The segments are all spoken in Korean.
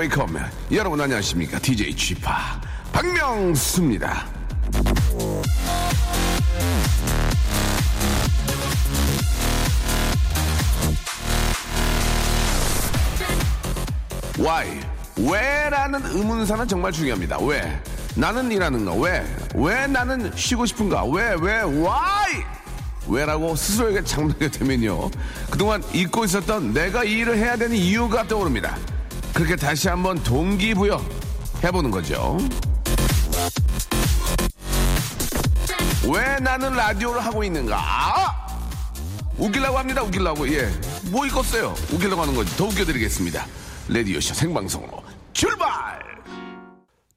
welcome. 여러분 안녕하십니까? DJ p 박명수입니다. Why? 왜 라는 의문사는 정말 중요합니다. 왜? 나는 일하는 거. 왜? 왜 나는 쉬고 싶은가? 왜? 왜? Why? 왜라고 스스로에게 장담하게 되면요. 그동안 잊고 있었던 내가 이 일을 해야 되는 이유가 떠오릅니다. 그렇게 다시 한번 동기부여 해보는 거죠. 왜 나는 라디오를 하고 있는가? 아! 웃기려고 합니다. 웃기려고. 예. 뭐 읽었어요? 웃기려고 하는 거지. 더 웃겨드리겠습니다. 라디오쇼 생방송으로 출발!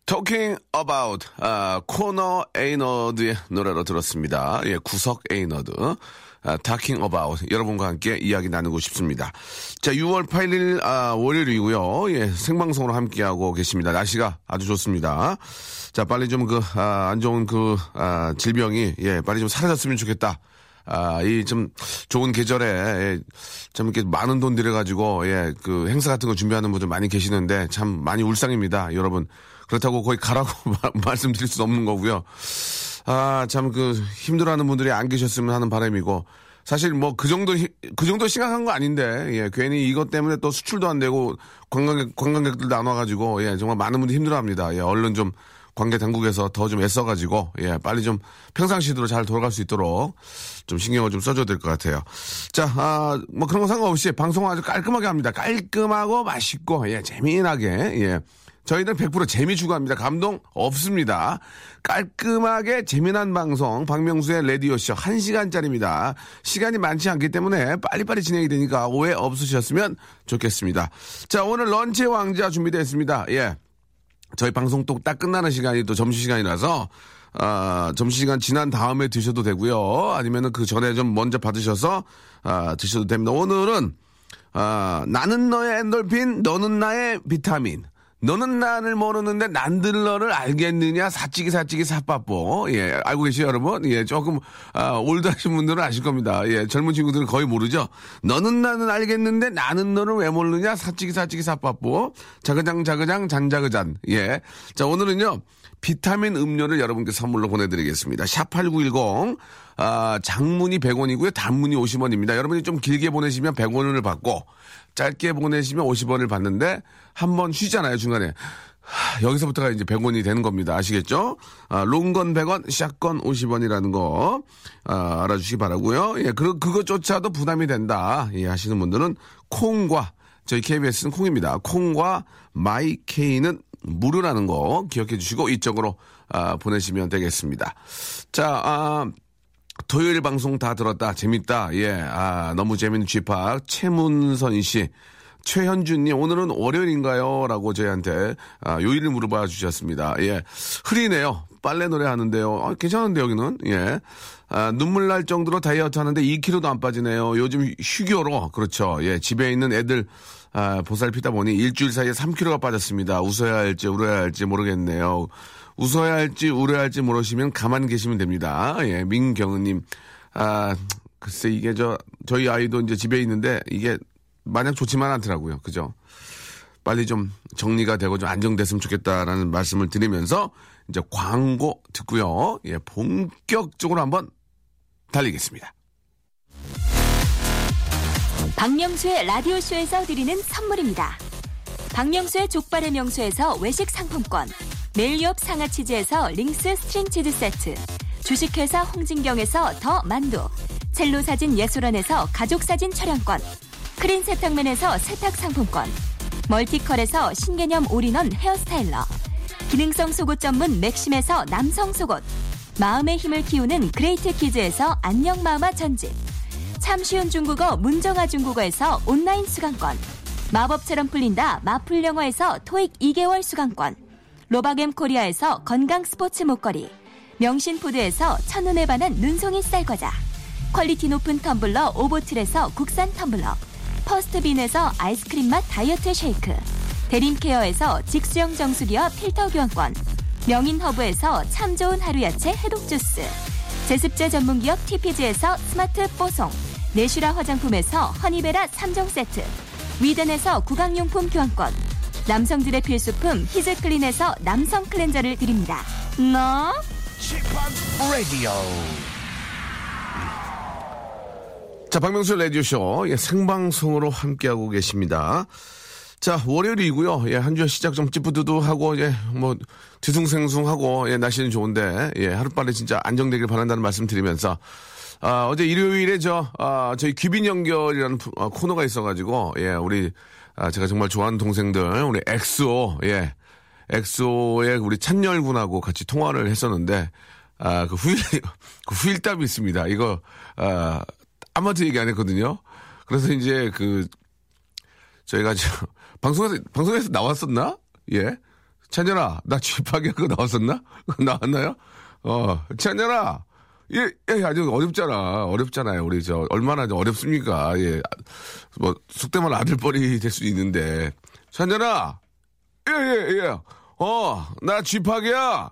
Talking About 아, 코너 메이너드의 노래로 들었습니다. 예, 구석 메이너드. 아, Talking About 여러분과 함께 이야기 나누고 싶습니다. 자, 6월 8일 아, 월요일이고요. 예, 생방송으로 함께하고 계십니다. 날씨가 아주 좋습니다. 자, 빨리 좀 그 안 좋은 그 아, 질병이 예, 빨리 좀 사라졌으면 좋겠다. 아, 이 좀 좋은 계절에 예, 좀 이렇게 많은 돈 들여가지고 예, 그 행사 같은 거 준비하는 분들 많이 계시는데 참 많이 울상입니다, 여러분. 그렇다고 거의 가라고 말씀드릴 수 없는 거고요. 아, 참 그 힘들어하는 분들이 안 계셨으면 하는 바람이고 사실 뭐 그 정도 히- 그 정도 심각한 거 아닌데 예, 괜히 이것 때문에 또 수출도 안 되고 관광객 관광객들도 안 와가지고 예, 정말 많은 분들이 힘들어합니다. 예, 얼른 좀 관계 당국에서 더 좀 애써가지고 예 빨리 좀 평상시대로 잘 돌아갈 수 있도록 좀 신경을 좀 써줘야 될 것 같아요. 자, 아, 뭐 그런 거 상관없이 방송 아주 깔끔하게 합니다. 깔끔하고 맛있고 예 재미나게 예. 저희는 100% 재미 추구합니다. 감동 없습니다. 깔끔하게 재미난 방송 박명수의 레디오쇼 1시간짜리입니다. 시간이 많지 않기 때문에 빨리빨리 진행이 되니까 오해 없으셨으면 좋겠습니다. 자, 오늘 런치 왕자 준비되어 있습니다. 예. 저희 방송 또 딱 끝나는 시간이 또 점심시간이라서 아, 점심시간 지난 다음에 드셔도 되고요. 아니면은 그 전에 좀 먼저 받으셔서 아, 드셔도 됩니다. 오늘은 아, 나는 너의 엔돌핀, 너는 나의 비타민. 너는 나를 모르는데 난들 너를 알겠느냐? 사찌기 사찌기 사빠뽀 예 알고 계시죠 여러분? 예 조금 아, 올드하신 분들은 아실 겁니다. 예 젊은 친구들은 거의 모르죠. 너는 나는 알겠는데 나는 너를 왜 모르느냐? 사찌기 사찌기 사빠뽀 자그장 자그장 잔자그잔. 예자 오늘은요 비타민 음료를 여러분께 선물로 보내드리겠습니다. 샵8910 아, 장문이 100원이고요. 단문이 50원입니다. 여러분이 좀 길게 보내시면 100원을 받고 짧게 보내시면 50원을 받는데 한 번 쉬잖아요, 중간에. 하, 여기서부터가 이제 100원이 되는 겁니다. 아시겠죠? 아, 롱건 100원, 샷건 50원이라는 거 아, 알아주시기 바라고요. 예, 그 그것조차도 부담이 된다. 예, 하시는 분들은 콩과 저희 KBS는 콩입니다. 콩과 마이케이는 무료라는 거 기억해 주시고 이쪽으로 아, 보내시면 되겠습니다. 자, 아, 토요일 방송 다 들었다. 재밌다. 예. 아, 너무 재밌는 쥐팍. 최문선 씨. 최현준님, 오늘은 월요일인가요? 라고 저희한테, 아, 요일을 물어봐 주셨습니다. 예. 흐리네요. 빨래 노래 하는데요. 아, 괜찮은데, 여기는. 예. 아, 눈물 날 정도로 다이어트 하는데 2kg도 안 빠지네요. 요즘 휴교로. 그렇죠. 예. 집에 있는 애들, 아, 보살피다 보니 일주일 사이에 3kg가 빠졌습니다. 웃어야 할지, 울어야 할지 모르겠네요. 웃어야 할지, 울어야 할지 모르시면 가만 계시면 됩니다. 예. 민경은님. 아, 글쎄, 이게 저, 저희 아이도 이제 집에 있는데 이게 마냥 좋지만 않더라고요. 그죠? 빨리 좀 정리가 되고 좀 안정됐으면 좋겠다라는 말씀을 드리면서 이제 광고 듣고요. 예, 본격적으로 한번 달리겠습니다. 박명수의 라디오쇼에서 드리는 선물입니다. 박명수의 족발의 명수에서 외식 상품권, 매일유업 상하치즈에서 링스 스트링 치즈 세트, 주식회사 홍진경에서 더 만두, 첼로 사진 예술원에서 가족사진 촬영권, 크린 세탁맨에서 세탁 상품권, 멀티컬에서 신개념 올인원 헤어스타일러, 기능성 속옷 전문 맥심에서 남성 속옷, 마음의 힘을 키우는 그레이트 키즈에서 안녕 마마 전집, 참 쉬운 중국어 문정아 중국어에서 온라인 수강권 마법처럼 풀린다 마풀 영어에서 토익 2개월 수강권 로바겜 코리아에서 건강 스포츠 목걸이 명신푸드에서 첫눈에 반한 눈송이 쌀과자 퀄리티 높은 텀블러 오보틀에서 국산 텀블러 퍼스트빈에서 아이스크림 맛 다이어트 쉐이크, 대림케어에서 직수형 정수기와 필터 교환권, 명인허브에서 참 좋은 하루 야채 해독 주스, 제습제 전문기업 TPG에서 스마트 뽀송, 내슈라 화장품에서 허니베라 3종 세트, 위덴에서 구강용품 교환권, 남성들의 필수품 히즈클린에서 남성 클렌저를 드립니다. 너? 자, 박명수 라디오쇼 예, 생방송으로 함께하고 계십니다. 자, 월요일이고요. 예, 한 주의 시작 좀 찌뿌드드하고 예, 뭐 뒤숭생숭하고 예, 날씨는 좋은데 예, 하루빨리 진짜 안정되길 바란다는 말씀 드리면서 아, 어제 일요일에 저 아, 저희 귀빈 연결이라는 프- 아, 코너가 있어가지고 예, 우리 아, 제가 정말 좋아하는 동생들 우리 엑소 예, 엑소의 우리 찬열 군하고 같이 통화를 했었는데 아, 그 후일 그 후일담이 있습니다. 이거 아, 아무한테 얘기 안 했거든요. 그래서 이제 그 저희가 저 방송에서 방송에서 나왔었나? 예. 찬열아, 나 쥐파기 그거 나왔었나? 나왔나요? 어, 찬열아. 예, 예, 아주 어렵잖아. 어렵잖아요. 우리 저 얼마나 어렵습니까? 예. 뭐 속되면 아들뻘이 될 수 있는데. 찬열아. 예, 예, 예. 어, 나 쥐파기야.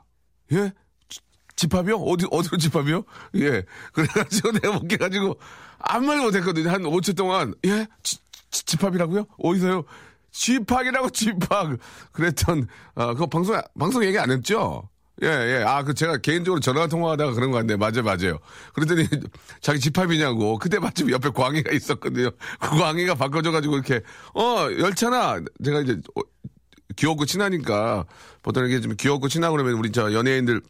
예? 지- 집합이요? 어디, 어디로 집합이요? 예. 그래가지고 내가 못 깨가지고 아무 말 못했거든요. 한 5초 동안. 예? 지- 지- 집합이라고요? 어디서요? 집합이라고 집합. 그랬던, 어, 그거 방송, 방송 얘기 안 했죠? 예, 예. 아, 그 제가 개인적으로 전화 통화하다가 그런 거 같네. 맞아요, 맞아요. 그랬더니 자기 집합이냐고. 그때 마침 옆에 광희가 있었거든요. 그 광희가 바꿔줘가지고 이렇게, 어, 열차나. 제가 이제 어, 귀엽고 친하니까 보통 이렇게 좀 귀엽고 친하고 그러면 우리 저 연예인들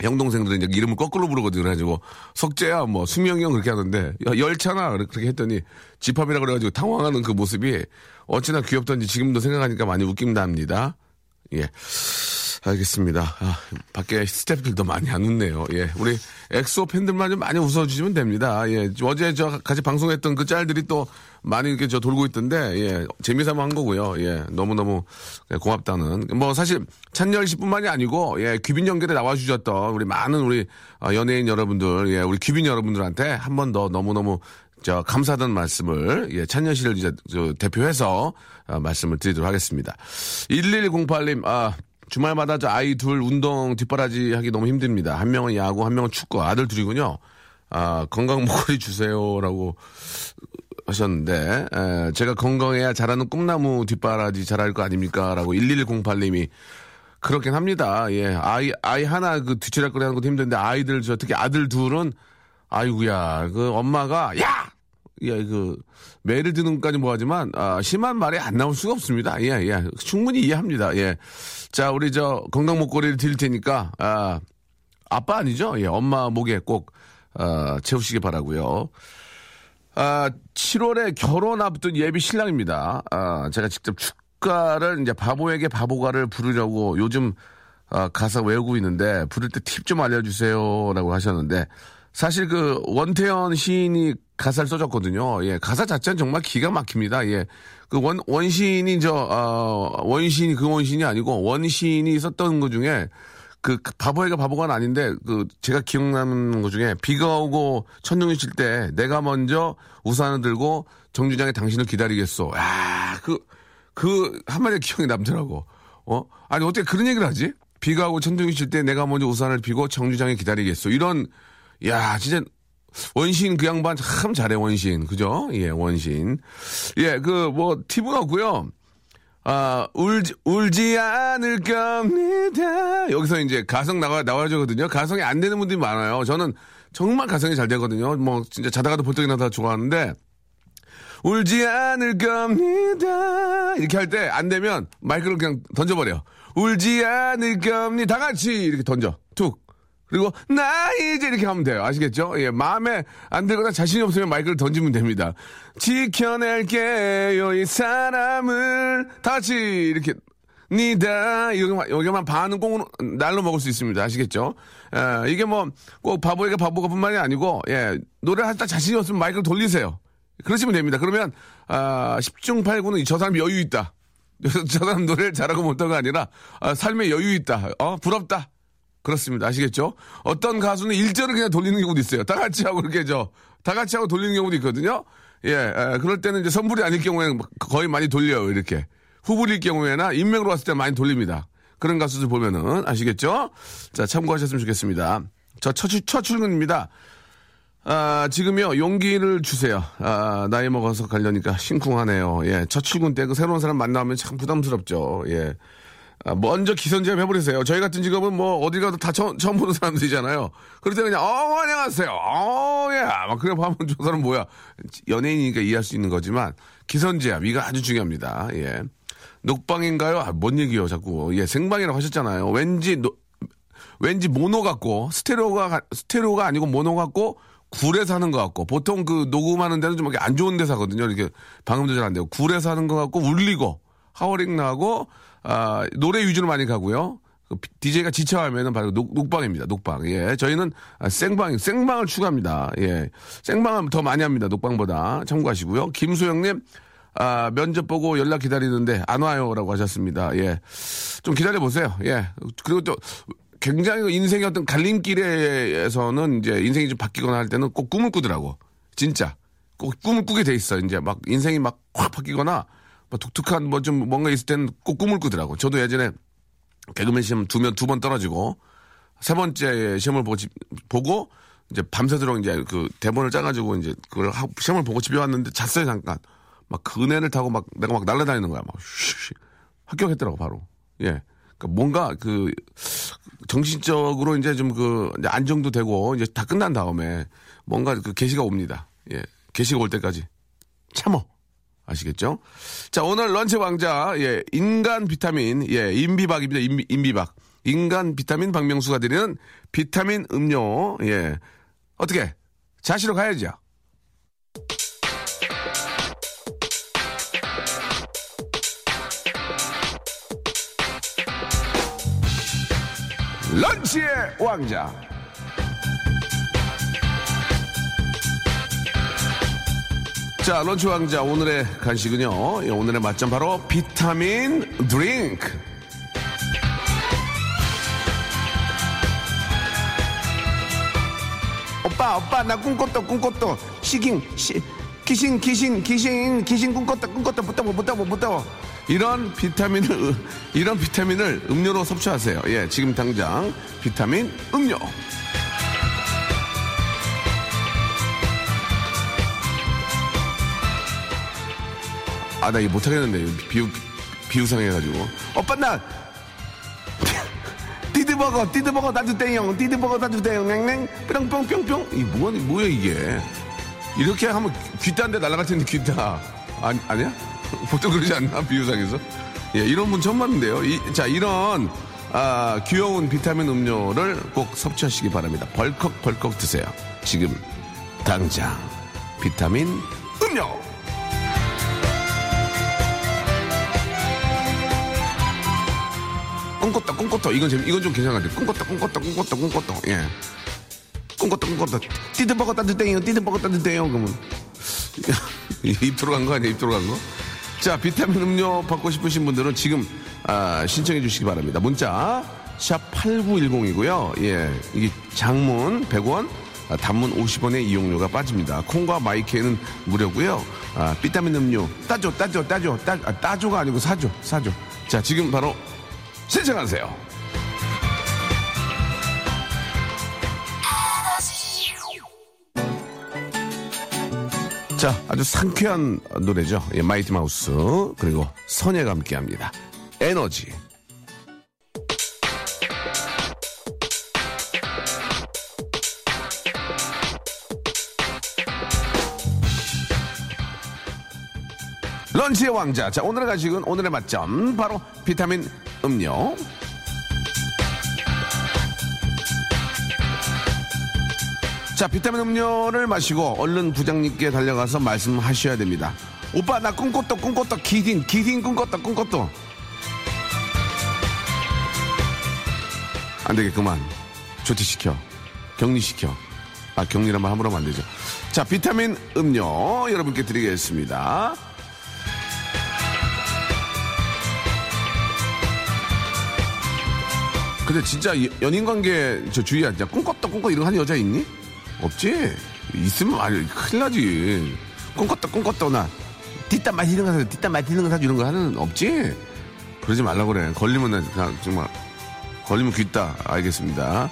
형 동생들은 이제 이름을 거꾸로 부르거든요. 그래가지고 석재야 뭐 수명이 형 그렇게 하는데 야, 열차나 그렇게 했더니 집합이라 그래가지고 당황하는 그 모습이 어찌나 귀엽던지 지금도 생각하니까 많이 웃긴답니다. 예. 알겠습니다. 아, 밖에 스태프들도 많이 안 웃네요. 예. 우리 엑소 팬들만 좀 많이 웃어주시면 됩니다. 예. 어제 저 같이 방송했던 그 짤들이 또 많이 이렇게 저 돌고 있던데, 예. 재미삼아 한 거고요. 예. 너무너무 고맙다는. 뭐 사실 찬열 씨뿐만이 아니고, 예. 귀빈 연결에 나와주셨던 우리 많은 우리 어, 연예인 여러분들, 예. 우리 귀빈 여러분들한테 한 번 더 너무너무 저 감사하다는 말씀을 예, 찬열 씨를 이제 저 대표해서 어, 말씀을 드리도록 하겠습니다. 1108님 아 주말마다 저 아이 둘 운동 뒷바라지 하기 너무 힘듭니다. 한 명은 야구, 한 명은 축구. 아들 둘이군요. 아 건강 목걸이 주세요라고 하셨는데 에, 제가 건강해야 자라는 꿈나무 뒷바라지 자랄 거 아닙니까라고 1108님이 그렇긴 합니다. 예. 아이, 아이 하나 그 뒤치락거리 하는 것도 힘든데 아이들, 저 특히 아들 둘은 아이구야. 그 엄마가 야! 예, 그, 매를 드는 것까지 뭐하지만, 아, 심한 말이 안 나올 수가 없습니다. 예, 예. 충분히 이해합니다. 예. 자, 우리 저 건강 목걸이를 드릴 테니까, 아, 아빠 아니죠? 예, 엄마 목에 꼭, 아, 채우시기 바라고요 아, 7월에 결혼 앞둔 예비 신랑입니다. 아, 제가 직접 축가를 이제 바보에게 바보가를 부르려고 요즘 아, 가사 외우고 있는데 부를 때 팁 좀 알려주세요라고 하셨는데 사실 그 원태연 시인이 가사를 써줬거든요. 예, 가사 자체는 정말 기가 막힙니다. 예, 그 원 원시인이 저 어, 원시인이 그 원시인이 아니고 원시인이 썼던 것 중에 그 바보에게 바보가 아닌데 그 제가 기억나는 것 중에 비가 오고 천둥이 칠 때 내가 먼저 우산을 들고 정류장에 당신을 기다리겠소. 야, 그 그 한마디 기억이 남더라고. 어? 아니 어떻게 그런 얘기를 하지? 비가 오고 천둥이 칠 때 내가 먼저 우산을 피고 정류장에 기다리겠소. 이런 야, 진짜 원신 그 양반 참 잘해 원신. 그죠? 예, 원신. 예, 그 뭐 팁은 없고요. 아, 울지, 울지 않을 겁니다. 여기서 이제 가성 나와, 나와야거든요. 가성이 안 되는 분들이 많아요. 저는 정말 가성이 잘 되거든요. 뭐, 진짜 자다가도 볼떡이 나다 좋아하는데, 울지 않을 겁니다. 이렇게 할 때 안 되면 마이크를 그냥 던져버려. 울지 않을 겁니다. 다 같이 이렇게 던져. 툭. 그리고 나 이제 이렇게 하면 돼요. 아시겠죠? 예, 마음에 안 들거나 자신이 없으면 마이크를 던지면 됩니다. 지켜낼게요 이 사람을 다 같이 이렇게 니다 여기만 여기만 반은 꽁으로 날로 먹을 수 있습니다. 아시겠죠? 예, 이게 뭐 꼭 바보에게 바보가뿐만이 아니고 예, 노래할 때 자신이 없으면 마이크를 돌리세요. 그러시면 됩니다. 그러면 아, 10중 8구는 저 사람이 여유 있다. 저 사람 노래를 잘하고 못한가 아니라 아, 삶에 여유 있다. 어 부럽다. 그렇습니다. 아시겠죠? 어떤 가수는 일절을 그냥 돌리는 경우도 있어요. 다 같이 하고 이렇게 저, 다 같이 하고 돌리는 경우도 있거든요. 예, 에, 그럴 때는 이제 선불이 아닐 경우에는 거의 많이 돌려요, 이렇게. 후불일 경우에나 인맥으로 왔을 때 많이 돌립니다. 그런 가수들 보면은 아시겠죠? 자, 참고하셨으면 좋겠습니다. 저 첫, 첫 출근입니다. 아, 지금요, 용기를 주세요. 아, 나이 먹어서 가려니까 심쿵하네요. 예, 첫 출근 때 그 새로운 사람 만나면 참 부담스럽죠. 예. 아, 먼저 기선제압 해버리세요. 저희 같은 직업은 뭐 어디 가도 다 처음, 처음 보는 사람들이잖아요. 그럴 때 그냥, 어, 안녕하세요. 어, 예. 막 그래 하면 저 사람 뭐야. 연예인이니까 이해할 수 있는 거지만 기선제압, 이거 아주 중요합니다. 예. 녹방인가요? 아, 뭔 얘기요, 자꾸. 예, 생방이라고 하셨잖아요. 왠지, 노, 왠지 모노 같고, 스테레오가, 스테레오가 아니고 모노 같고, 굴에서 하는 것 같고, 보통 그 녹음하는 데는 좀 이렇게 안 좋은 데서 하거든요. 이렇게 방음도 잘안 되고, 굴에서 하는 것 같고, 울리고, 하워링 나고, 아, 노래 위주로 많이 가고요. DJ가 지쳐하면은 바로 녹, 녹방입니다. 녹방. 예. 저희는 아, 생방, 생방을 추가합니다. 예. 생방은 더 많이 합니다. 녹방보다. 참고하시고요. 김소영님, 아, 면접 보고 연락 기다리는데 안 와요 라고 하셨습니다. 예. 좀 기다려 보세요. 예. 그리고 또 굉장히 인생의 어떤 갈림길에서는 이제 인생이 좀 바뀌거나 할 때는 꼭 꿈을 꾸더라고. 진짜. 꼭 꿈을 꾸게 돼 있어. 이제 막 인생이 막 확 바뀌거나 뭐 독특한 뭐 좀 뭔가 있을 때는 꼭 꿈을 꾸더라고. 저도 예전에 개그맨 시험 두면 두 번 떨어지고 세 번째 시험을 보고, 보고 이제 밤새도록 이제 그 대본을 짜가지고 이제 그걸 하, 시험을 보고 집에 왔는데 잤어요 잠깐. 막 그네를 타고 막 내가 막 날아다니는 거야. 막 쉬쉬. 합격했더라고 바로. 예. 그러니까 뭔가 그 정신적으로 이제 좀 그 안정도 되고 이제 다 끝난 다음에 뭔가 그 계시가 옵니다. 예. 계시가 올 때까지 참어. 아시겠죠? 자, 오늘 런치 왕자, 예, 인간 비타민, 예, 인비박입니다. 인비, 인비박. 인간 비타민 박명수가 드리는 비타민 음료, 예. 어떻게? 자시로 가야죠. 런치의 왕자. 자, 런치 왕자 오늘의 간식은요. 예, 오늘의 맛점 바로 비타민 드링크. 오빠, 오빠, 나 꿈꿨다, 꿈꿨다. 시깅, 시, 귀신, 귀신, 귀신, 귀신 꿈꿨다, 꿈꿨다, 못다고, 못다고, 못다고. 이런 비타민을, 이런 비타민을 음료로 섭취하세요. 예, 지금 당장 비타민 음료. 아, 나 이거 못하겠는데. 비유, 비유상해가지고. 오빠, 나! 띠드버거, 띠드버거 떼용, 띠드버거 떼용, 맹맹, 뿅뿅뿅뿅. 이 뭐, 뭐야, 이게. 이렇게 하면 귀따인데 날아갈 텐데, 귀따. 아니, 아니야? 보통 그러지 않나? 비유상에서? 예, 이런 분 처음 봤는데요. 이, 자, 이런, 아, 귀여운 비타민 음료를 꼭 섭취하시기 바랍니다. 벌컥벌컥 드세요. 지금, 당장, 비타민 음료! 꿈꿨다 꿈꿨다. 이건 재미 이건 좀 괜찮은 것 같아 꿈꿨다 꿈꿨다 꿈꿨다 꿈꿨다. 예. 꿈꿨다 꿈꿨다. 띠드 먹었다 드대요 띠드 먹었다 드대요 그러면. 입 들어간 거 아니야 입 들어간 거 자 비타민 음료 받고 싶으신 분들은 지금 아, 신청해 주시기 바랍니다. 문자 샵 8910이고요. 예 이게 장문 100원 아, 단문 50원의 이용료가 빠집니다. 콩과 마이크는 무료고요. 아, 비타민 음료 따줘 따줘 따줘. 따, 아, 따줘가 아니고 사줘 사줘. 자 지금 바로 신청하세요. 자, 아주 상쾌한 노래죠. 예, 마이티 마우스 그리고 선예가 함께합니다. 에너지. 런치의 왕자. 자, 오늘의 간식은 오늘의 맛점. 바로 비타민 음료. 자, 비타민 음료를 마시고 얼른 부장님께 달려가서 말씀하셔야 됩니다. 오빠, 나 꿈꿨다, 꿈꿨다, 기딘, 기딘 꿈꿨다, 꿈꿨다. 안 되겠구만. 조퇴시켜. 격리시켜. 아, 격리란 말 함부로 하면 안 되죠. 자, 비타민 음료 여러분께 드리겠습니다. 근데 진짜 연인 관계 저 주의야. 진짜 꿈꿨다 꿈꿨 이런 하는 여자 있니? 없지? 있으면 아니 큰일 나지. 꿈꿨다 꿈꿨다 나. 뒷담 맞히는 거 사줘 뒷담 맞히는 거 사주는 거 하는 없지? 그러지 말라 그래. 걸리면 나 그냥 정말 걸리면 귀다 알겠습니다.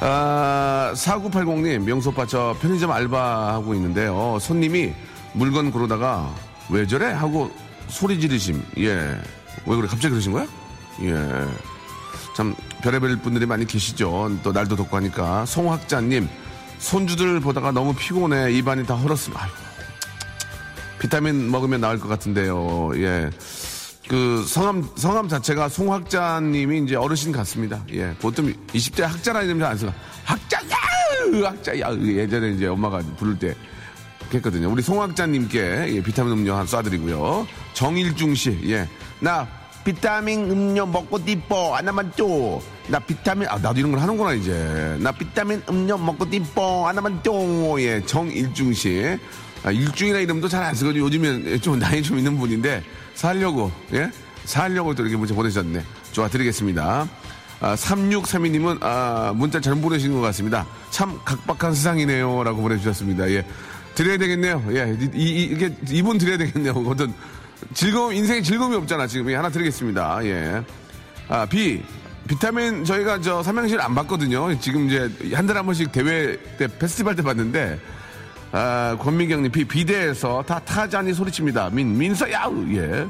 아 4980님 명소 오빠 저 편의점 알바하고 있는데요. 손님이 물건 고르다가 왜 저래? 하고 소리 지르심. 예 왜 그래? 갑자기 그러신 거야? 예 참 별의별 분들이 많이 계시죠. 또 날도 덥고 하니까 송학자님 손주들 보다가 너무 피곤해 입안이 다 헐었으면 아이고 비타민 먹으면 나을 것 같은데요. 예. 그 성함 성함 자체가 송학자님이 이제 어르신 같습니다. 예. 보통 20대 학자라는 이름 잘안 써. 학자야, 학자야. 예전에 이제 엄마가 부를 때 했거든요. 우리 송학자님께 예, 비타민 음료 한 쏴드리고요. 정일중 씨, 예. 나 비타민 음료 먹고 띠뽀 하나만 줘. 나 비타민 아 나도 이런 걸 하는구나 이제. 나 비타민 음료 먹고 띠뽀 하나만 줘. 예, 정일중 씨. 아, 일중이나 이름도 잘 안 쓰거든요. 요즘엔 좀 나이 좀 있는 분인데 살려고 예 살려고 또 이렇게 문자 보내셨네. 좋아 드리겠습니다. 아, 3632님은 아, 문자 잘못 보내신 것 같습니다. 참 각박한 세상이네요라고 보내주셨습니다. 예. 드려야 되겠네요. 예. 이, 이, 이게 이분 드려야 되겠네요. 어떤 즐거움, 인생에 즐거움이 없잖아, 지금. 예, 하나 드리겠습니다. 예. 아, B. 비타민 저희가 저 삼양실 안 봤거든요. 지금 이제 한 달에 한 번씩 대회 때 페스티벌 때 봤는데, 아, 권민경님, 비, 비대에서 다 타자니 소리칩니다. 민, 민서, 야우, 예.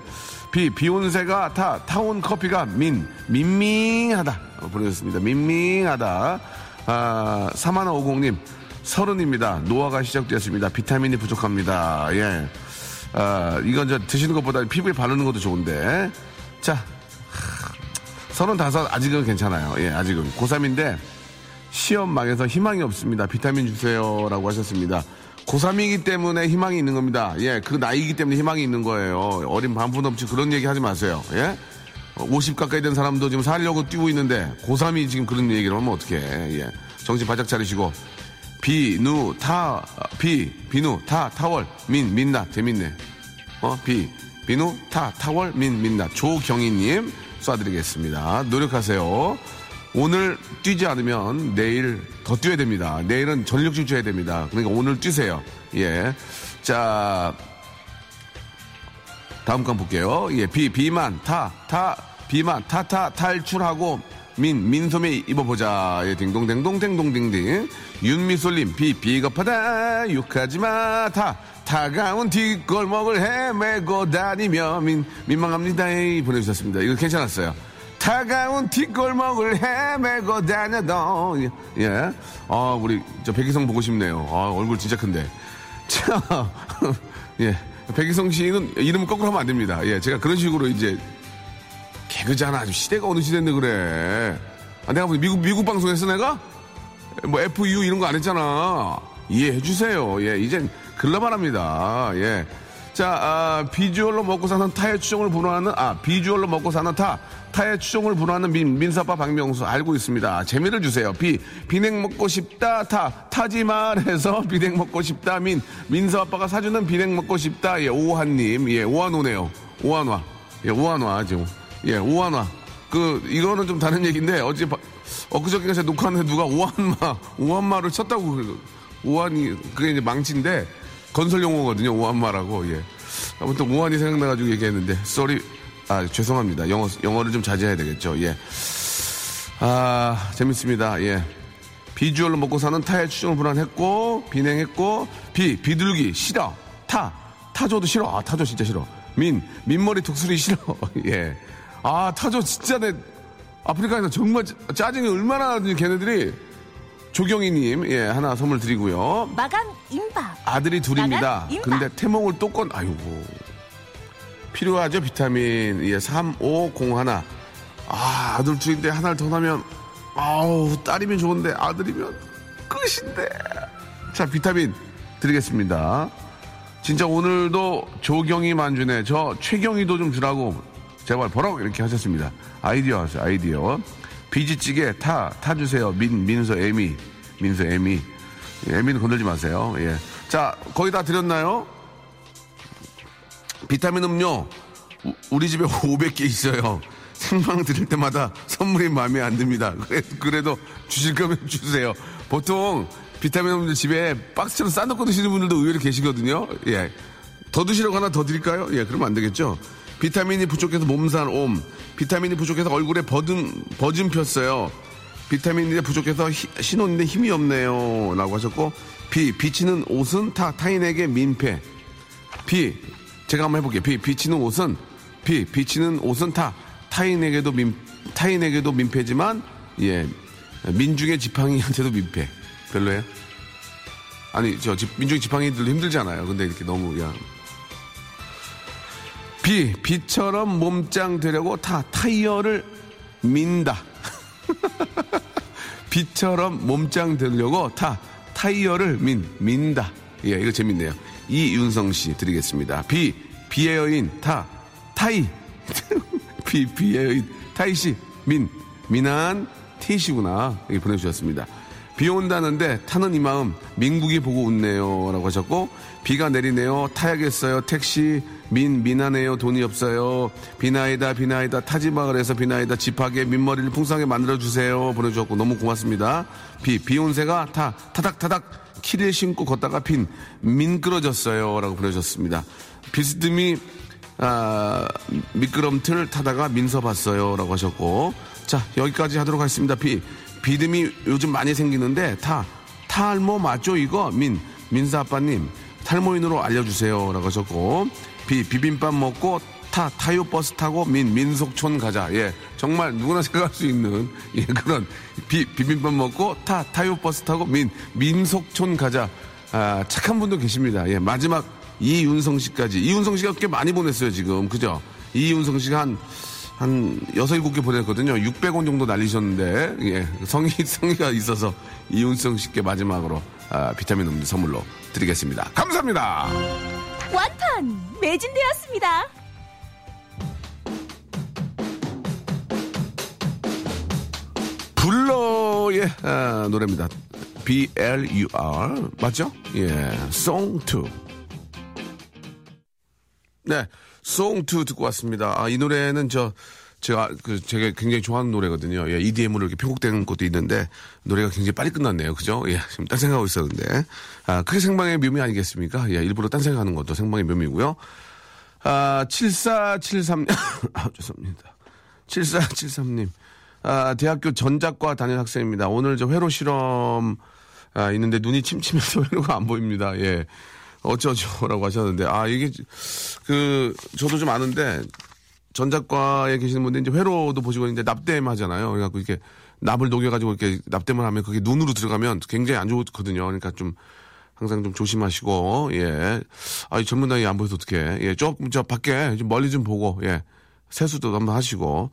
비, 비온새가 타, 타온 커피가 민, 민밍하다. 어, 보내줬습니다. 민밍하다. 아, 3150님, 서른입니다. 노화가 시작되었습니다. 비타민이 부족합니다. 예. 아, 이건 저 드시는 것보다 피부에 바르는 것도 좋은데. 자, 서른다섯 아직은 괜찮아요. 예, 아직은. 고3인데 시험 망해서 희망이 없습니다. 비타민 주세요 라고 하셨습니다. 고3이기 때문에 희망이 있는 겁니다. 예, 그 나이기 때문에 희망이 있는 거예요. 어린 반푼 없이 그런 얘기 하지 마세요. 예? 50 가까이 된 사람도 지금 살려고 뛰고 있는데 고3이 지금 그런 얘기를 하면 어떡해. 예. 정신 바짝 차리시고 비, 누, 타, 비, 비누, 타, 타월, 민, 민나. 재밌네. 어, 비, 비누, 타, 타월, 민, 민나. 조경희님 쏴드리겠습니다. 노력하세요. 오늘 뛰지 않으면 내일 더 뛰어야 됩니다. 내일은 전력질 줘야 됩니다. 그러니까 오늘 뛰세요. 예. 자, 다음 건 볼게요. 예, 비, 비만, 타, 타, 비만, 타, 타, 탈출하고 민, 민소매 입어보자. 예, 딩동댕동, 댕동댕딩. 윤미솔님, 비, 비겁하다. 욕하지 마. 타, 타가운 뒷골목을 헤매고 다니며 민, 민망합니다. 에이, 보내주셨습니다. 이거 괜찮았어요. 타가운 뒷골목을 헤매고 다녀도. 예. 예. 아, 우리, 저 백희성 보고 싶네요. 아, 얼굴 진짜 큰데. 자, 예. 백희성 씨는 이름을 거꾸로 하면 안 됩니다. 예. 제가 그런 식으로 이제 개그잖아. 아주 시대가 어느 시대인데 그래. 아, 내가 미국, 미국 방송에서 내가? 뭐 FU 이런 거 안 했잖아. 이해해 주세요. 예, 이젠 글로벌합니다. 예. 자, 아, 비주얼로 먹고 사는 타의 추종을 분화하는, 아, 비주얼로 먹고 사는 타, 타의 추종을 분화하는 민, 민사빠 박명수 알고 있습니다. 재미를 주세요. 비, 비냉 먹고 싶다, 타, 타지 말해서 비냉 먹고 싶다, 민, 민서 아빠가 사주는 비냉 먹고 싶다, 예, 오한님, 예, 오한오네요. 오한화. 예, 오한화, 지금. 예, 오한화. 그, 이거는 좀 다른 얘기인데, 어제, 바- 엊그저께 제가 녹화하는데 누가 오한마, 오한마를 쳤다고, 그- 오한이, 그게 이제 망치인데, 건설 용어거든요, 오한마라고, 예. 아무튼 오한이 생각나가지고 얘기했는데, 쏘리, 아, 죄송합니다. 영어, 영어를 좀 자제해야 되겠죠, 예. 아, 재밌습니다, 예. 비주얼로 먹고 사는 타의 추종을 불안했고, 비냉했고, 비, 비둘기, 싫어. 타, 타조도 싫어. 아, 타조 진짜 싫어. 민, 민머리 독수리 싫어. 예. 아, 타조 진짜 내, 아프리카에서 정말 짜- 짜증이 얼마나 나는지 걔네들이. 조경희님, 예, 하나 선물 드리고요. 마감 임박. 아들이 둘입니다. 임박. 근데 태몽을 또 건, 아이고. 필요하죠, 비타민. 예, 3501. 아, 아들 둘인데 하나를 더 나면, 아우, 딸이면 좋은데 아들이면 끝인데. 자, 비타민 드리겠습니다. 진짜 오늘도 조경희 만주네. 저 최경희도 좀 주라고. 제발 버럭 이렇게 하셨습니다. 아이디어 하세요, 아이디어. 비지찌개 타, 타주세요. 민, 민서, 에미. 민서, 에미. 예, 에미는 건들지 마세요. 예. 자, 거의 다 드렸나요? 비타민 음료 우- 우리 집에 500개 있어요. 생방 드릴 때마다 선물이 마음에 안 듭니다. 그래, 그래도 주실 거면 주세요. 보통 비타민 없는 집에 박스처럼 싸놓고 드시는 분들도 의외로 계시거든요. 예. 더 드시려고 하나 더 드릴까요? 예, 그러면 안 되겠죠. 비타민이 부족해서 몸살 옴. 비타민이 부족해서 얼굴에 버듬, 버짐 폈어요. 비타민이 부족해서 히- 신혼인데 힘이 없네요. 라고 하셨고, 비, 비치는 옷은 타, 타인에게 민폐. 비, 제가 한번 해볼게요. 비, 비치는 옷은, 비, 비치는 옷은 타, 타인에게도 민, 타인에게도 민폐지만, 예, 민중의 지팡이한테도 민폐. 별로예요? 아니, 저, 지- 민중의 지팡이들도 힘들잖아요. 근데 이렇게 너무, 야. 비, 비처럼 몸짱 되려고 타, 타이어를 민다. 비처럼 몸짱 되려고 타, 타이어를 민, 민다. 예, 이거 재밌네요. 이윤성 씨 드리겠습니다. 비, 비의 여인, 타, 타이. 비, 비의 여인, 타이 씨, 민, 민한 티시구나. 이렇게 보내주셨습니다. 비 온다는데 타는 이 마음 민국이 보고 웃네요 라고 하셨고 비가 내리네요 타야겠어요 택시 민 민하네요 돈이 없어요 비나이다 비나이다 타지마 그래서 비나이다 집하게 민머리를 풍성하게 만들어주세요 보내주셨고 너무 고맙습니다 비 비온새가 타 타닥 타닥 키를 신고 걷다가 빈 민끄러졌어요 라고 보내주셨습니다 비스듬히 아, 미끄럼틀 타다가 민서 봤어요. 라고 하셨고. 자, 여기까지 하도록 하겠습니다. 비, 비듬이 요즘 많이 생기는데, 타, 탈모 맞죠, 이거? 민, 민사 아빠님, 탈모인으로 알려주세요. 라고 하셨고. 비, 비빔밥 먹고, 타, 타요 버스 타고, 민, 민속촌 가자. 예. 정말 누구나 생각할 수 있는, 예, 그런, 비, 비빔밥 먹고, 타, 타요 버스 타고, 민, 민속촌 가자. 아, 착한 분도 계십니다. 예, 마지막 이윤성 씨까지. 이윤성 씨가 꽤 많이 보냈어요, 지금. 그죠? 이윤성 씨가 한, 한 여섯, 일곱 개 보냈거든요. 600원 정도 날리셨는데, 예, 성의, 성의가 있어서 이윤성 씨께 마지막으로, 아, 비타민 음료 선물로 드리겠습니다. 감사합니다! 완판! 매진되었습니다. 블러의 아, 노래입니다. B-L-U-R. 맞죠? 예, Song 2. 네, Song 2 듣고 왔습니다. 아, 이 노래는 저, 제가, 그, 제가 굉장히 좋아하는 노래거든요. 예, EDM으로 이렇게 편곡되는 것도 있는데, 노래가 굉장히 빨리 끝났네요. 그죠? 예, 지금 딴 생각하고 있었는데. 아, 그게 생방의 묘미 아니겠습니까? 예, 일부러 딴 생각하는 것도 생방의 묘미고요. 아, 7473, 아, 죄송합니다. 7473님. 아, 대학교 전작과 다니는 학생입니다. 오늘 저 회로 실험, 아, 있는데 눈이 침침해서 회로가 안 보입니다. 예. 어쩌죠라고 하셨는데, 아, 이게, 그, 저도 좀 아는데, 전작과에 계시는 분들 이제 회로도 보시고 있는데 납땜 하잖아요. 그래갖고 이렇게 납을 녹여가지고 이렇게 납땜을 하면 그게 눈으로 들어가면 굉장히 안 좋거든요. 그러니까 좀 항상 좀 조심하시고, 예. 아, 이 젊은 나이에 안 보여서 어떡해. 예, 조금 저 밖에 좀 멀리 좀 보고, 예. 세수도 한번 하시고.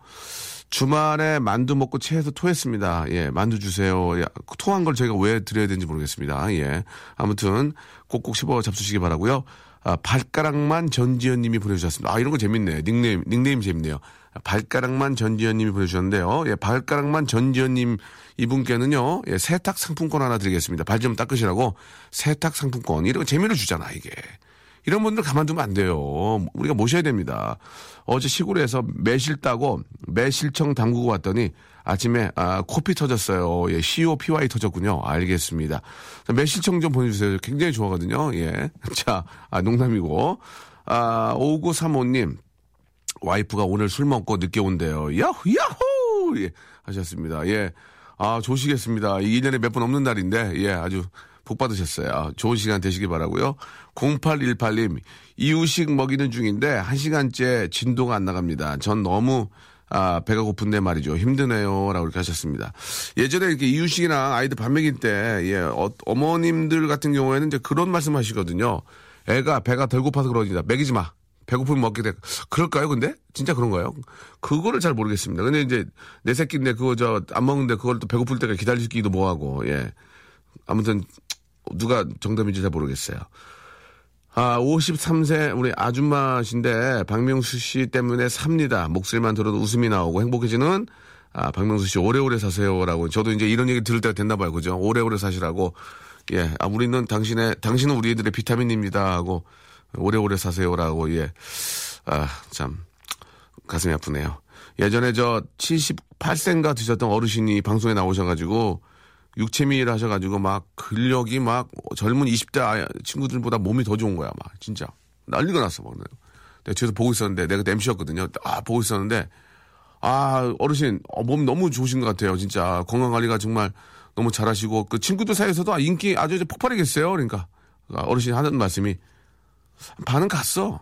주말에 만두 먹고 체해서 토했습니다. 예, 만두 주세요. 야, 토한 걸 저희가 왜 드려야 되는지 모르겠습니다. 예. 아무튼 꼭꼭 씹어 잡수시기 바라고요 아, 발가락만 전지현 님이 보내주셨습니다. 아, 이런 거 재밌네. 닉네임, 닉네임 재밌네요. 발가락만 전지현 님이 보내주셨는데요. 예, 발가락만 전지현 님 이분께는요, 예, 세탁 상품권 하나 드리겠습니다. 발 좀 닦으시라고 세탁 상품권. 이런 거 재미를 주잖아, 이게. 이런 분들 가만두면 안 돼요. 우리가 모셔야 됩니다. 어제 시골에서 매실 따고 매실청 담그고 왔더니 아침에 아, 코피 터졌어요. 예, COPY 터졌군요. 알겠습니다. 자, 매실청 좀 보내주세요. 굉장히 좋아하거든요. 예. 자, 아, 농담이고. 아, 5935님. 와이프가 오늘 술 먹고 늦게 온대요. 야호, 야호! 예, 하셨습니다. 예. 아, 좋으시겠습니다. 이 1년에 몇 번 없는 날인데, 예, 아주 복 받으셨어요. 아, 좋은 시간 되시기 바라고요 0818님, 이유식 먹이는 중인데, 한 시간째 진도가 안 나갑니다. 전 너무, 아, 배가 고픈데 말이죠. 힘드네요. 라고 이렇게 하셨습니다. 예전에 이렇게 이유식이랑 아이들 밥 먹일 때, 예, 어, 어머님들 같은 경우에는 이제 그런 말씀 하시거든요. 애가 배가 덜 고파서 그러니다. 먹이지 마. 배고프면 먹게 돼. 그럴까요, 근데? 진짜 그런가요? 그거를 잘 모르겠습니다. 근데 이제 내 새끼인데 그거 저 안 먹는데 그걸 또 배고플 때가 기다리기도 뭐하고, 예. 아무튼 누가 정답인지 잘 모르겠어요. 아, 53세 우리 아줌마신데 박명수 씨 때문에 삽니다. 목소리만 들어도 웃음이 나오고 행복해지는 아, 박명수 씨 오래오래 사세요라고 저도 이제 이런 얘기 들을 때가 됐나 봐요. 그죠? 오래오래 사시라고. 예. 아, 우리는 당신의 당신은 우리 애들의 비타민입니다 하고 오래오래 사세요라고 예. 아, 참 가슴이 아프네요. 예전에 저 78세인가 드셨던 어르신이 방송에 나오셔 가지고 육체미를 하셔가지고 막 근력이 막 젊은 20대 아- 친구들보다 몸이 더 좋은 거야. 막 진짜 난리가 났어. 막. 내가 뒤에서 보고 있었는데 내가 그때 MC였거든요. 아 보고 있었는데 아 어르신 어, 몸 너무 좋으신 것 같아요. 진짜 건강 관리가 정말 너무 잘하시고 그 친구들 사이에서도 아, 인기 아주 폭발이겠어요. 그러니까 어르신 하는 말씀이 반은 갔어.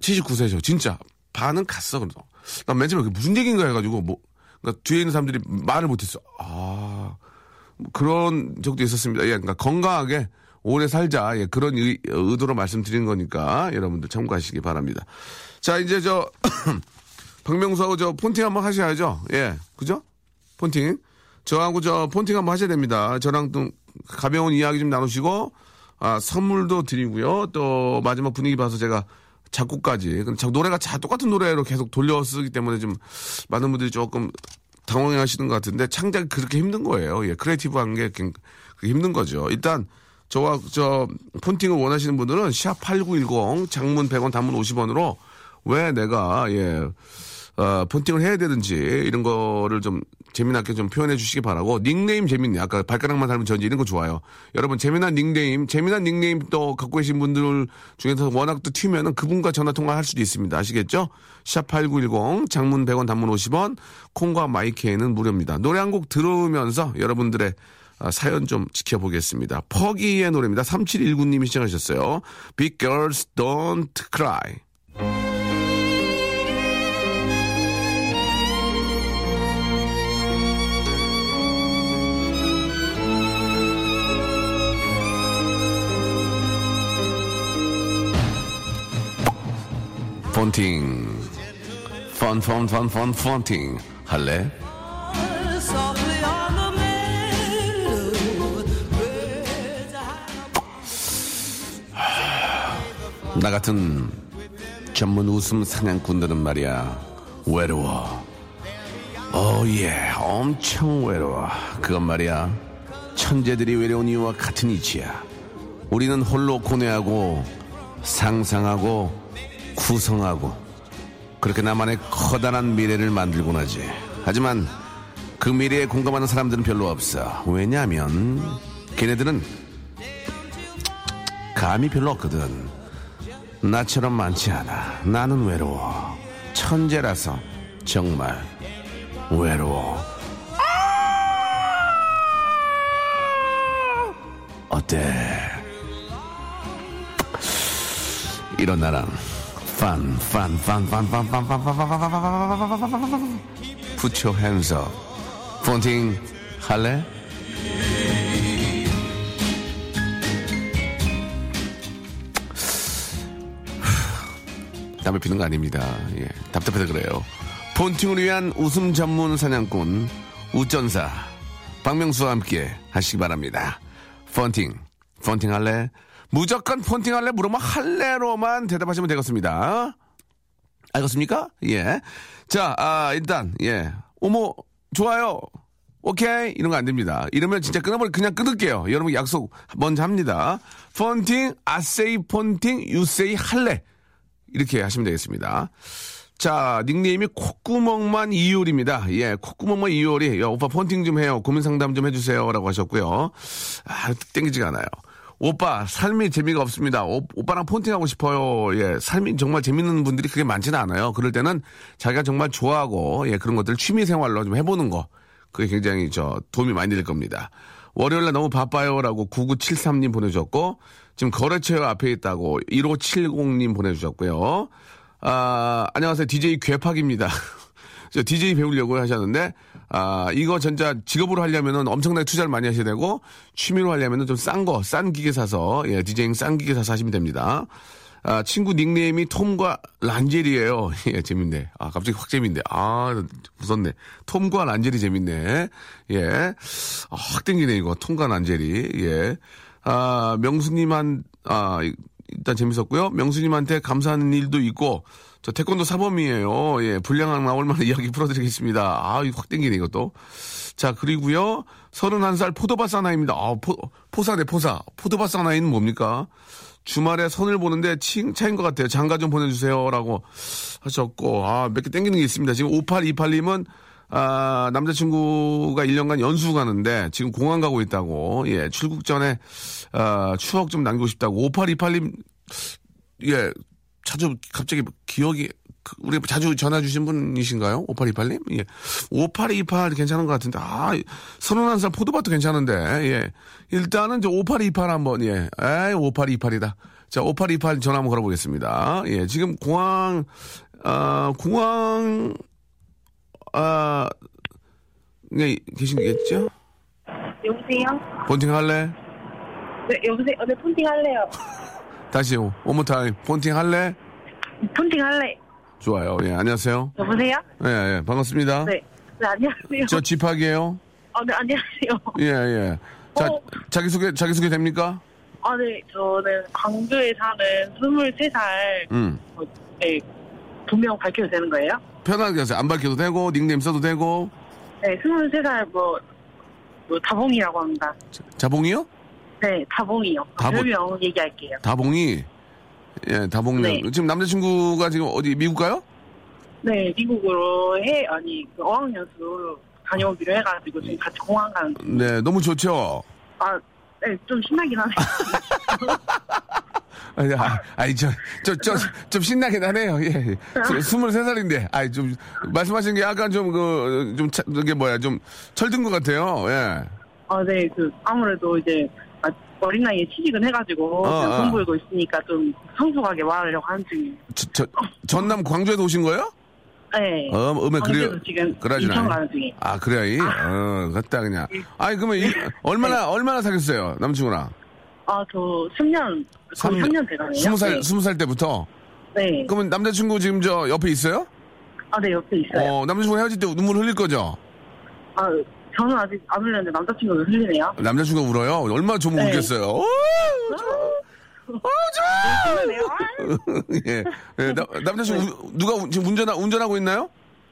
79세죠. 진짜 반은 갔어. 그래서 난맨 처음에 무슨 얘기인가 해가지고 뭐 그러니까 뒤에 있는 사람들이 말을 못했어. 아뭐 그런 적도 있었습니다. 예, 그러니까 건강하게 오래 살자. 예, 그런 의, 의도로 말씀드린 거니까 여러분들 참고하시기 바랍니다. 자 이제 저 박명수하고 저 폰팅 한번 하셔야죠. 예, 그죠? 폰팅. 저하고 저 폰팅 한번 하셔야 됩니다. 저랑 좀 가벼운 이야기 좀 나누시고 아 선물도 드리고요. 또 마지막 분위기 봐서 제가 작곡까지 근데 자- 노래가 자 똑같은 노래로 계속 돌려 쓰기 때문에 좀 많은 분들이 조금 당황하시는 것 같은데 창작이 그렇게 힘든 거예요. 예, creative한 게 굉- 그게 힘든 거죠. 일단 저와 저 폰팅을 원하시는 분들은 샵8910 장문 100원 단문 50원으로 왜 내가 예 어, 폰팅을 해야 되는지 이런 거를 좀 재미나게 좀 표현해 주시기 바라고 닉네임 재밌네 아까 발가락만 닮은 전지 이런 거 좋아요 여러분 재미난 닉네임 재미난 닉네임 또 갖고 계신 분들 중에서 워낙 또 튀면은 그분과 전화 통화할 수도 있습니다 아시겠죠 샵8910 장문 100원 단문 50원 콩과 마이케이는 무료입니다 노래 한 곡 들으면서 여러분들의 아, 사연 좀 지켜보겠습니다. 퍼기의 노래입니다. 3719님이 시청하셨어요. Big Girls Don't Cry. 폰팅. 펀, 펀, 펀, 펀, 폰팅. 할래? 나 같은 전문 웃음 사냥꾼들은 말이야 외로워 오예 엄청 외로워 그건 말이야 천재들이 외로운 이유와 같은 이치야 우리는 홀로 고뇌하고 상상하고 구성하고 그렇게 나만의 커다란 미래를 만들곤 하지 하지만 그 미래에 공감하는 사람들은 별로 없어 왜냐하면 걔네들은 감이 별로 없거든 나처럼 많지 않아. 나는 외로워. 천재라서 정말 외로워. 어때? 이런 나랑 판, 판, 판, 판, 판, 판, 판, 판, 판, 판, 판, 판, 판. Put your hands up. 폰팅 할래? 담배 피는 거 아닙니다. 예, 답답해서 그래요. 폰팅을 위한 웃음 전문 사냥꾼 우전사 박명수와 함께 하시기 바랍니다. 폰팅, 폰팅 할래? 무조건 폰팅 할래? 물으면 할래로만 대답하시면 되겠습니다. 알겠습니까? 예. 자, 아, 일단, 예. 어머, 좋아요. 오케이. 이런 거 안 됩니다. 이러면 진짜 끊어버리, 그냥 끊을게요. 여러분 약속 먼저 합니다. 폰팅, 아세이 폰팅, 유세이 할래. 이렇게 하시면 되겠습니다. 자, 닉네임이 콧구멍만 이효리입니다. 예, 콧구멍만 이효리. 야, 오빠 폰팅 좀 해요. 고민 상담 좀 해주세요. 라고 하셨고요. 아, 땡기지가 않아요. 오빠, 삶이 재미가 없습니다. 오, 오빠랑 폰팅하고 싶어요. 예, 삶이 정말 재밌는 분들이 그게 많지는 않아요. 그럴 때는 자기가 정말 좋아하고, 예, 그런 것들 취미 생활로 좀 해보는 거. 그게 굉장히 저 도움이 많이 될 겁니다. 월요일날 너무 바빠요라고 9973님 보내주셨고, 지금 거래처 앞에 있다고 1570님 보내주셨고요. 아, 안녕하세요. DJ 괴팍입니다. 저 DJ 배우려고 하셨는데, 아, 이거 진짜 직업으로 하려면은 엄청나게 투자를 많이 하셔야 되고, 취미로 하려면은 좀 싼 거, 싼 기계 사서, 예, 디제잉 싼 기계 사서 하시면 됩니다. 아, 친구 닉네임이 톰과 란젤이에요. 예, 재밌네. 아, 갑자기 확 재밌네. 아, 무섭네. 톰과 란젤이 재밌네. 예. 아, 확 땡기네, 이거. 톰과 란젤이. 예. 아, 명수님 한, 아, 일단 재밌었고요. 명수님한테 감사하는 일도 있고, 저 태권도 사범이에요. 예, 불량학 나올 만한 이야기 풀어드리겠습니다. 아, 이거 확 땡기네, 이것도. 자, 그리고요. 31살 포도밭 사나이입니다. 아, 포, 포사네, 포사. 포도밭 사나이는 뭡니까? 주말에 선을 보는데 칭차인 것 같아요. 장가 좀 보내주세요. 라고 하셨고, 아, 몇 개 땡기는 게 있습니다. 지금 5828님은, 아, 남자친구가 1년간 연수 가는데 지금 공항 가고 있다고, 예, 출국 전에, 아, 추억 좀 남기고 싶다고, 5828님, 예, 자주 갑자기 기억이, 그, 우리 자주 전화 주신 분이신가요? 5828님? 예. 5828 괜찮은 것 같은데, 아, 31살 포도밭도 괜찮은데, 예. 일단은 저 5828 한번, 예. 에이, 5828이다. 자, 5828 전화 한번 걸어보겠습니다. 예. 지금 공항, 아, 공항, 아, 네, 계시겠죠? 여보세요? 본팅 할래? 네, 여보세요? 네, 폰팅 할래요. 다시, 원모 타임. 본팅 할래? 폰팅 할래. 좋아요. 예, 안녕하세요. 여보세요? 예, 예, 반갑습니다. 네. 네, 안녕하세요. 저 집학이에요. 아, 네, 안녕하세요. 예, 예. 자, 어. 자기소개, 자기소개 됩니까? 아, 네, 저는 광주에 사는 23살, 음. 어, 네, 분명 밝혀도 되는 거예요? 편하게 하세요. 안 밝혀도 되고, 닉네임 써도 되고. 네, 23살, 뭐, 뭐, 다봉이라고 합니다. 자봉이요? 네, 다봉이요. 다봉. 별명 얘기할게요. 다봉이. 예, 다봉이. 네. 지금 남자친구가 지금 어디, 미국 가요? 네, 미국으로 해, 아니, 그 어학연수 다녀오기로 해가지고 지금 같이 공항 가는 중. 네, 너무 좋죠? 아, 네, 좀 신나긴 하네요. 아니, 아, 아니, 저, 저, 저, 좀 신나긴 하네요. 예. 스- 23살인데. 아이, 좀, 말씀하신 게 약간 좀, 그, 좀, 차, 그게 뭐야, 좀, 철든 것 같아요. 예. 아, 네, 그, 아무래도 이제, 아, 어린 나이에 취직은 해가지고, 어, 지금 어. 돈 벌고 있으니까 좀 성숙하게 말하려고 하는 중이에요. 저, 저, 전남 광주에서 오신 거예요? 네. 어, 음에 그래요. 광주에서 지금 그러진 인천 않아요. 가는 중이에요. 아, 그래요? 이? 어, 갔다 그냥. 아니, 그러면 이, 네. 얼마나, 얼마나 사귀었어요? 남친구랑? 아, 저 10년, 거의 3년 돼가네요. 스무 살, 네. 스무 살 때부터? 네. 그러면 남자친구 지금 저 옆에 있어요? 아, 네, 옆에 있어요. 어, 남자친구 헤어질 때 눈물 흘릴 거죠? 아, 저는 아직 안 흘렸는데 남자친구가 흘리네요. 남자친구가 울어요? 얼마나 좀 네. 울겠어요? 오, 흘리네요. 아, 예. 예, 나- 남자친구 우- 누가 운- 지금 운전 운전하고 있나요?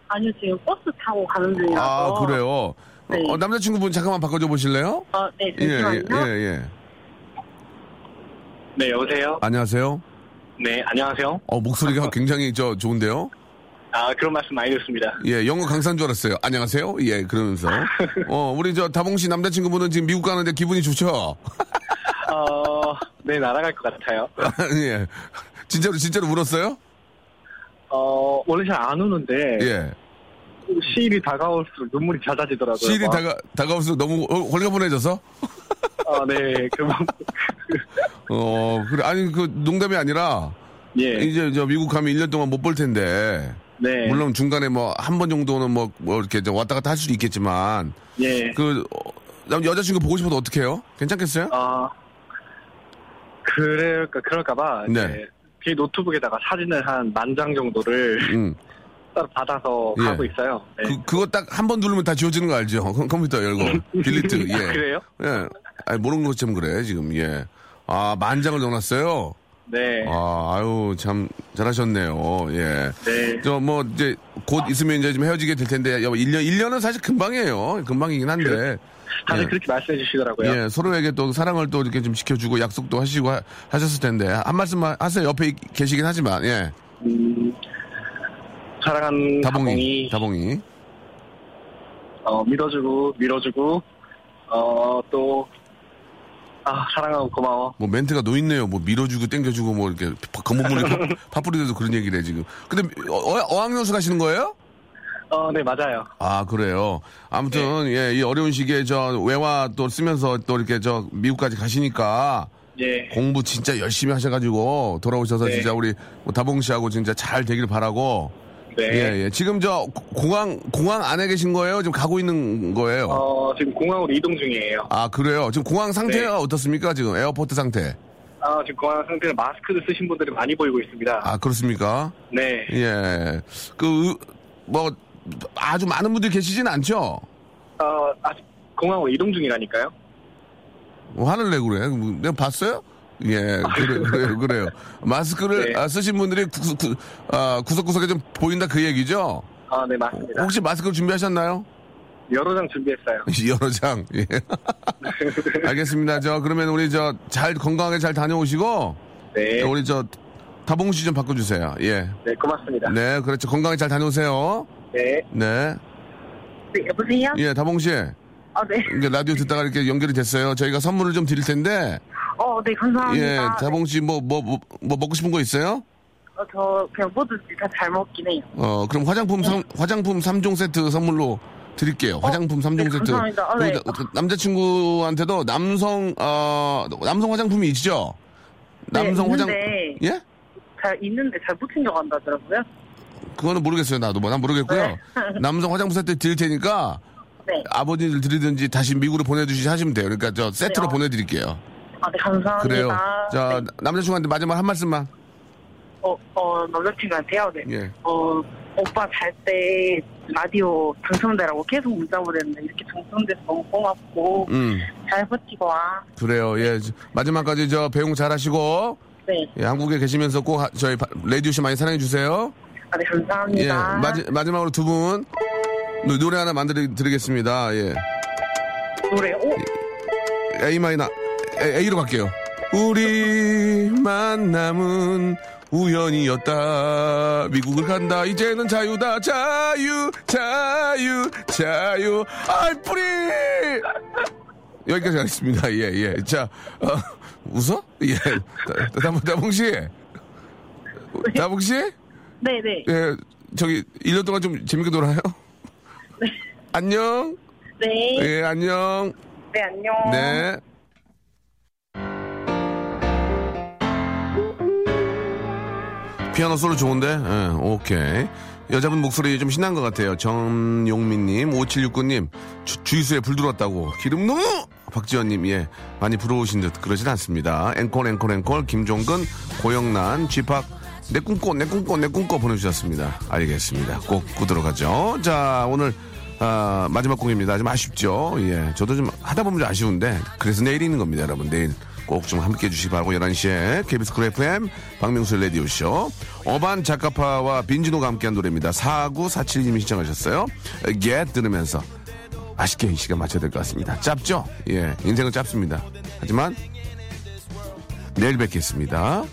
아니요, 지금 버스 타고 가는 중이라서. 아 그래요. 네. 어, 남자친구분 잠깐만 바꿔줘 보실래요? 아, 네, 예, 예, 잠시만요. 예, 예. 네, 여보세요? 안녕하세요. 네, 안녕하세요. 어 목소리가 굉장히 저 좋은데요. 아, 그런 말씀 많이 듣습니다. 예, 영어 강사인 줄 알았어요. 안녕하세요. 예, 그러면서 어 우리 저 다봉 씨 남자친구분은 지금 미국 가는데 기분이 좋죠? 어, 네, 날아갈 것 같아요. 예. 진짜로 진짜로 울었어요? 어, 원래 잘 안 우는데, 예. 시일이 다가올수록 눈물이 잦아지더라고요. 시일이 막. 다가 다가올수록 너무 홀- 홀가분해져서? 아, 네, 그, 어 그래 아니 그 농담이 아니라 예, 이제 저 미국 가면 1년 동안 못 볼 텐데 네, 물론 중간에 뭐 한 번 정도는 뭐, 뭐 이렇게 저 왔다 갔다 할 수도 있겠지만 예, 그 어, 남- 여자친구 보고 싶어도 어떻게 해요? 괜찮겠어요? 아, 그럴까, 그럴까봐, 네. 제 노트북에다가 사진을 한 만 장 정도를 응. 따로 받아서 예. 가고 있어요. 네. 그 그거 딱 한 번 누르면 다 지워지는 거 알죠? 컴- 컴퓨터 열고 delete. 예. 그래요? 예. 아니 모르는 것처럼 그래 지금 예. 아 만 장을 넣어놨어요. 네, 아 아유 참 잘하셨네요. 예. 네, 저 뭐 이제 곧 있으면 이제 좀 헤어지게 될 텐데 여보 1년 1년은 사실 금방이에요. 금방이긴 한데. 다들 예. 그렇게 말씀해 주시더라고요. 예, 서로에게 또 사랑을 또 이렇게 좀 지켜주고 약속도 하시고 하, 하셨을 텐데 한 말씀만 하세요. 옆에 이- 계시긴 하지만 예, 음, 사랑하는 다봉이, 다봉이, 다봉이. 어, 믿어주고, 밀어주고, 어, 또, 아, 사랑하고 고마워. 뭐 멘트가 노있네요. 뭐 밀어주고 땡겨주고 뭐 이렇게 건물물이 파뿌리돼도 그런 얘기를 해 지금. 근데 어, 어, 어학연수 가시는 거예요? 어, 네, 맞아요. 아 그래요. 아무튼 예, 이 어려운 시기에 저 외화 또 쓰면서 또 이렇게 저 미국까지 가시니까 예. 공부 진짜 열심히 하셔가지고 돌아오셔서 네. 진짜 우리 뭐 다봉 씨하고 진짜 잘 되길 바라고. 네. 예, 예. 지금 저 고- 공항 공항 안에 계신 거예요? 지금 가고 있는 거예요? 어, 지금 공항으로 이동 중이에요. 아 그래요. 지금 공항 상태가 네. 어떻습니까? 지금 airport 상태. 아, 지금 공항 상태는 마스크를 쓰신 분들이 많이 보이고 있습니다. 아 그렇습니까? 네. 예. 그 뭐 아주 많은 분들이 계시진 않죠? 어, 아직 공항으로 이동 중이라니까요. 뭐 화를 내고 그래. 뭐 내가 봤어요? 예, 그래, 그래요, 그래요. 마스크를 네. 아, 쓰신 분들이 구, 구, 아, 구석구석에 좀 보인다 그 얘기죠? 아, 네, 맞습니다. 혹시 마스크 준비하셨나요? 여러 장 준비했어요. 여러 장. 예. 알겠습니다. 저 그러면 우리 저 잘 건강하게 잘 다녀오시고 네. 우리 저 다봉 씨 좀 바꿔주세요. 예. 네, 고맙습니다. 네, 그렇죠. 건강하게 잘 다녀오세요. 네. 네. 네, 여보세요? 예, 다봉 씨. 아, 네. 이게 라디오 듣다가 이렇게 연결이 됐어요. 저희가 선물을 좀 드릴 텐데, 어, 네, 감사합니다. 예, 다봉 씨 뭐, 뭐, 뭐, 뭐 먹고 싶은 거 있어요? 어, 저 그냥 뭐든지 다 잘 먹긴 해요. 어, 그럼 화장품 삼, 화장품 3종 세트 선물로 드릴게요. 화장품 삼 3종 네, 세트. 감사합니다. 아, 네. 그 남자친구한테도 남성, 어, 남성 화장품이 있죠? 남성 네, 화장, 있는데. 예? 잘 있는데 잘 못 챙겨간다더라고요. 그거는 모르겠어요. 나도 뭐, 난 모르겠고요. 네. 남성 화장품 세트 드릴 테니까 네. 아버지를 드리든지 다시 미국으로 보내주시 하시면 돼요. 그러니까 저 세트로 네, 어. 보내드릴게요. 아, 네, 감사합니다. 그래요. 자, 네. 남자친구한테 마지막 한 말씀만. 어, 어, 남자친구한테요? 네. 예. 어, 오빠 잘 때 라디오 당첨되라고 계속 문자 보냈는데 이렇게 당첨돼서 너무 고맙고 음, 잘 버티고 와. 그래요. 예. 마지막까지 저 배웅 잘 하시고, 네. 예, 한국에 계시면서 꼭 하- 저희 바- 라디오쇼 많이 사랑해주세요. 아, 네, 예. 감사합니다. 마지, 마지막으로 두 분, 노- 노래 하나 만들어 드리겠습니다. 예. 노래, 오! A minor, A, A로 갈게요. 우리 만남은 우연이었다. 미국을 간다. 이제는 자유다. 자유, 자유, 자유. I'm free! 여기까지 하겠습니다. 예, 예. 자, 어, 웃어? 예. 다- 다봉, 다봉씨. 다봉씨? 네네. 예, 저기, 1년 동안 좀 재밌게 놀아요? 안녕? 네. 예, 안녕. 네, 안녕. 네. 피아노 솔로 좋은데? 예, 오케이. 여자분 목소리 좀 신난 것 같아요. 정용민님, 5769님, 주, 주유소에 불 들어왔다고. 기름 넣어! 박지현님, 예, 많이 부러우신 듯 그러진 않습니다. 앵콜, 앵콜, 앵콜, 김종근, 고영란, G-Park, 내 꿈꿔, 내 꿈꿔, 내 꿈꿔 보내주셨습니다. 알겠습니다. 꼭 꾸도록 하죠. 자, 오늘, 아, 마지막 곡입니다. 좀 아쉽죠? 예. 저도 좀 하다 보면 좀 아쉬운데, 그래서 내일 있는 겁니다, 여러분. 내일 꼭 좀 함께 해주시기 바라고, 11시에 KBS 쿨 FM, 박명수 라디오쇼, 어반자카파와 빈지노가 함께한 노래입니다. 4947님이 신청하셨어요. 겟 들으면서 아쉽게 이 시간 맞춰야 될 것 같습니다. 짧죠? 예. 인생은 짧습니다. 하지만, 내일 뵙겠습니다.